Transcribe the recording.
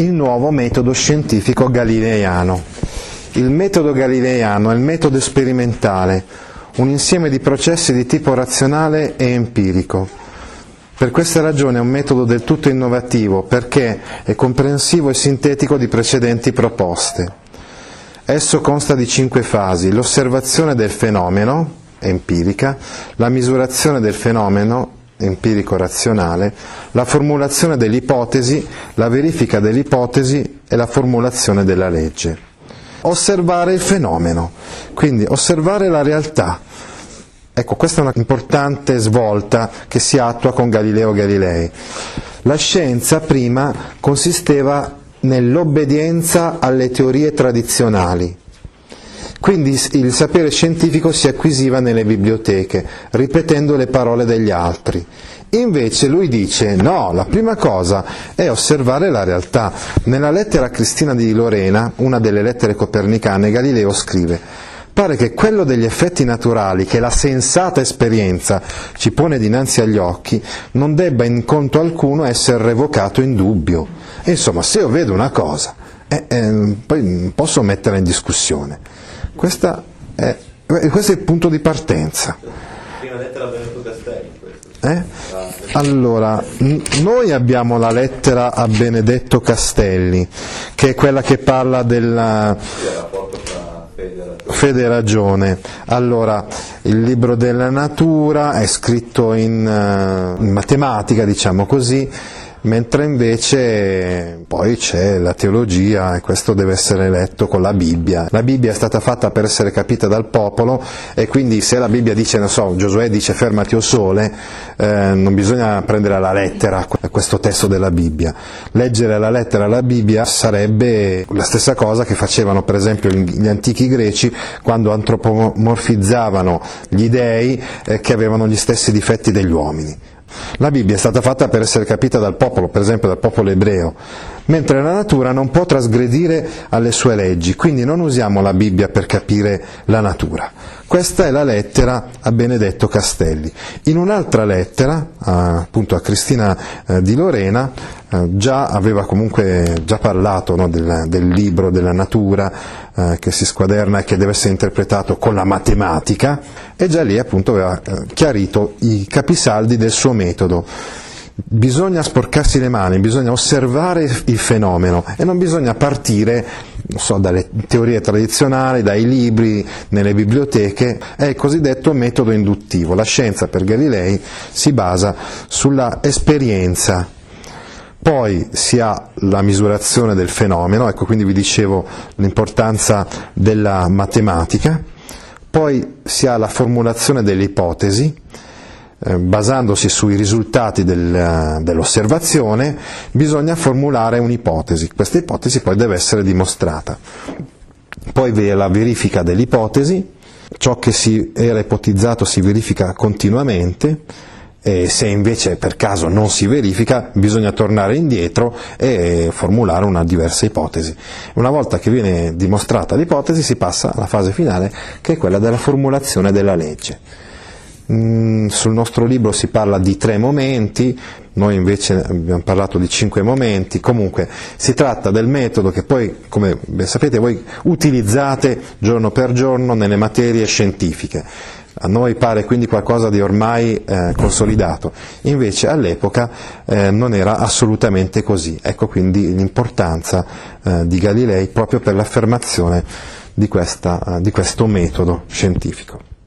il nuovo metodo scientifico galileiano. Il metodo galileiano è il metodo sperimentale, un insieme di processi di tipo razionale e empirico. Per questa ragione è un metodo del tutto innovativo perché è comprensivo e sintetico di precedenti proposte. Esso consta di cinque fasi, l'osservazione del fenomeno, empirica, la misurazione del fenomeno, empirico-razionale, la formulazione dell'ipotesi, la verifica dell'ipotesi e la formulazione della legge. Osservare il fenomeno, quindi osservare la realtà. Ecco, questa è una importante svolta che si attua con Galileo Galilei. La scienza prima consisteva nell'obbedienza alle teorie tradizionali, quindi il sapere scientifico si acquisiva nelle biblioteche, ripetendo le parole degli altri. Invece lui dice no, la prima cosa è osservare la realtà. Nella lettera a Cristina di Lorena, una delle lettere copernicane, Galileo scrive pare che quello degli effetti naturali che la sensata esperienza ci pone dinanzi agli occhi non debba in conto alcuno essere revocato in dubbio. Insomma, se io vedo una cosa, eh, eh, poi posso metterla in discussione. È, questo è il punto di partenza. Eh? Allora, noi abbiamo la lettera a Benedetto Castelli, che è quella che parla del fede e ragione. Allora, il libro della natura è scritto in, uh, in matematica, diciamo così, mentre invece poi c'è la teologia e questo deve essere letto con la Bibbia. La Bibbia è stata fatta per essere capita dal popolo e quindi se la Bibbia dice, non so, Giosuè dice fermati o sole, eh, non bisogna prendere alla lettera questo testo della Bibbia. Leggere alla lettera la Bibbia sarebbe la stessa cosa che facevano per esempio gli antichi greci quando antropomorfizzavano gli dei eh, che avevano gli stessi difetti degli uomini. La Bibbia è stata fatta per essere capita dal popolo, per esempio dal popolo ebreo, mentre la natura non può trasgredire alle sue leggi, quindi non usiamo la Bibbia per capire la natura. Questa è la lettera a Benedetto Castelli. In un'altra lettera, appunto a Cristina eh, di Lorena, eh, già aveva comunque già parlato no, del, del, libro della natura eh, che si squaderna e che deve essere interpretato con la matematica e già lì appunto aveva eh, chiarito i capisaldi del suo metodo bisogna sporcarsi le mani, bisogna osservare il fenomeno e non bisogna partire so, dalle teorie tradizionali, dai libri, nelle biblioteche, è il cosiddetto metodo induttivo. La scienza per Galilei si basa sulla esperienza. Poi si ha la misurazione del fenomeno, ecco quindi vi dicevo l'importanza della matematica, poi si ha la formulazione delle ipotesi, basandosi sui risultati del, dell'osservazione, bisogna formulare un'ipotesi. Questa ipotesi poi deve essere dimostrata. Poi vi è la verifica dell'ipotesi, ciò che si era ipotizzato si verifica continuamente, e se invece per caso non si verifica bisogna tornare indietro e formulare una diversa ipotesi. Una volta che viene dimostrata l'ipotesi si passa alla fase finale che è quella della formulazione della legge. Mm, sul nostro libro si parla di tre momenti, noi invece abbiamo parlato di cinque momenti, comunque si tratta del metodo che poi, come sapete, voi utilizzate giorno per giorno nelle materie scientifiche. A noi pare quindi qualcosa di ormai eh, consolidato, invece all'epoca eh, non era assolutamente così. Ecco quindi l'importanza eh, di Galilei proprio per l'affermazione di, questa, di questo metodo scientifico.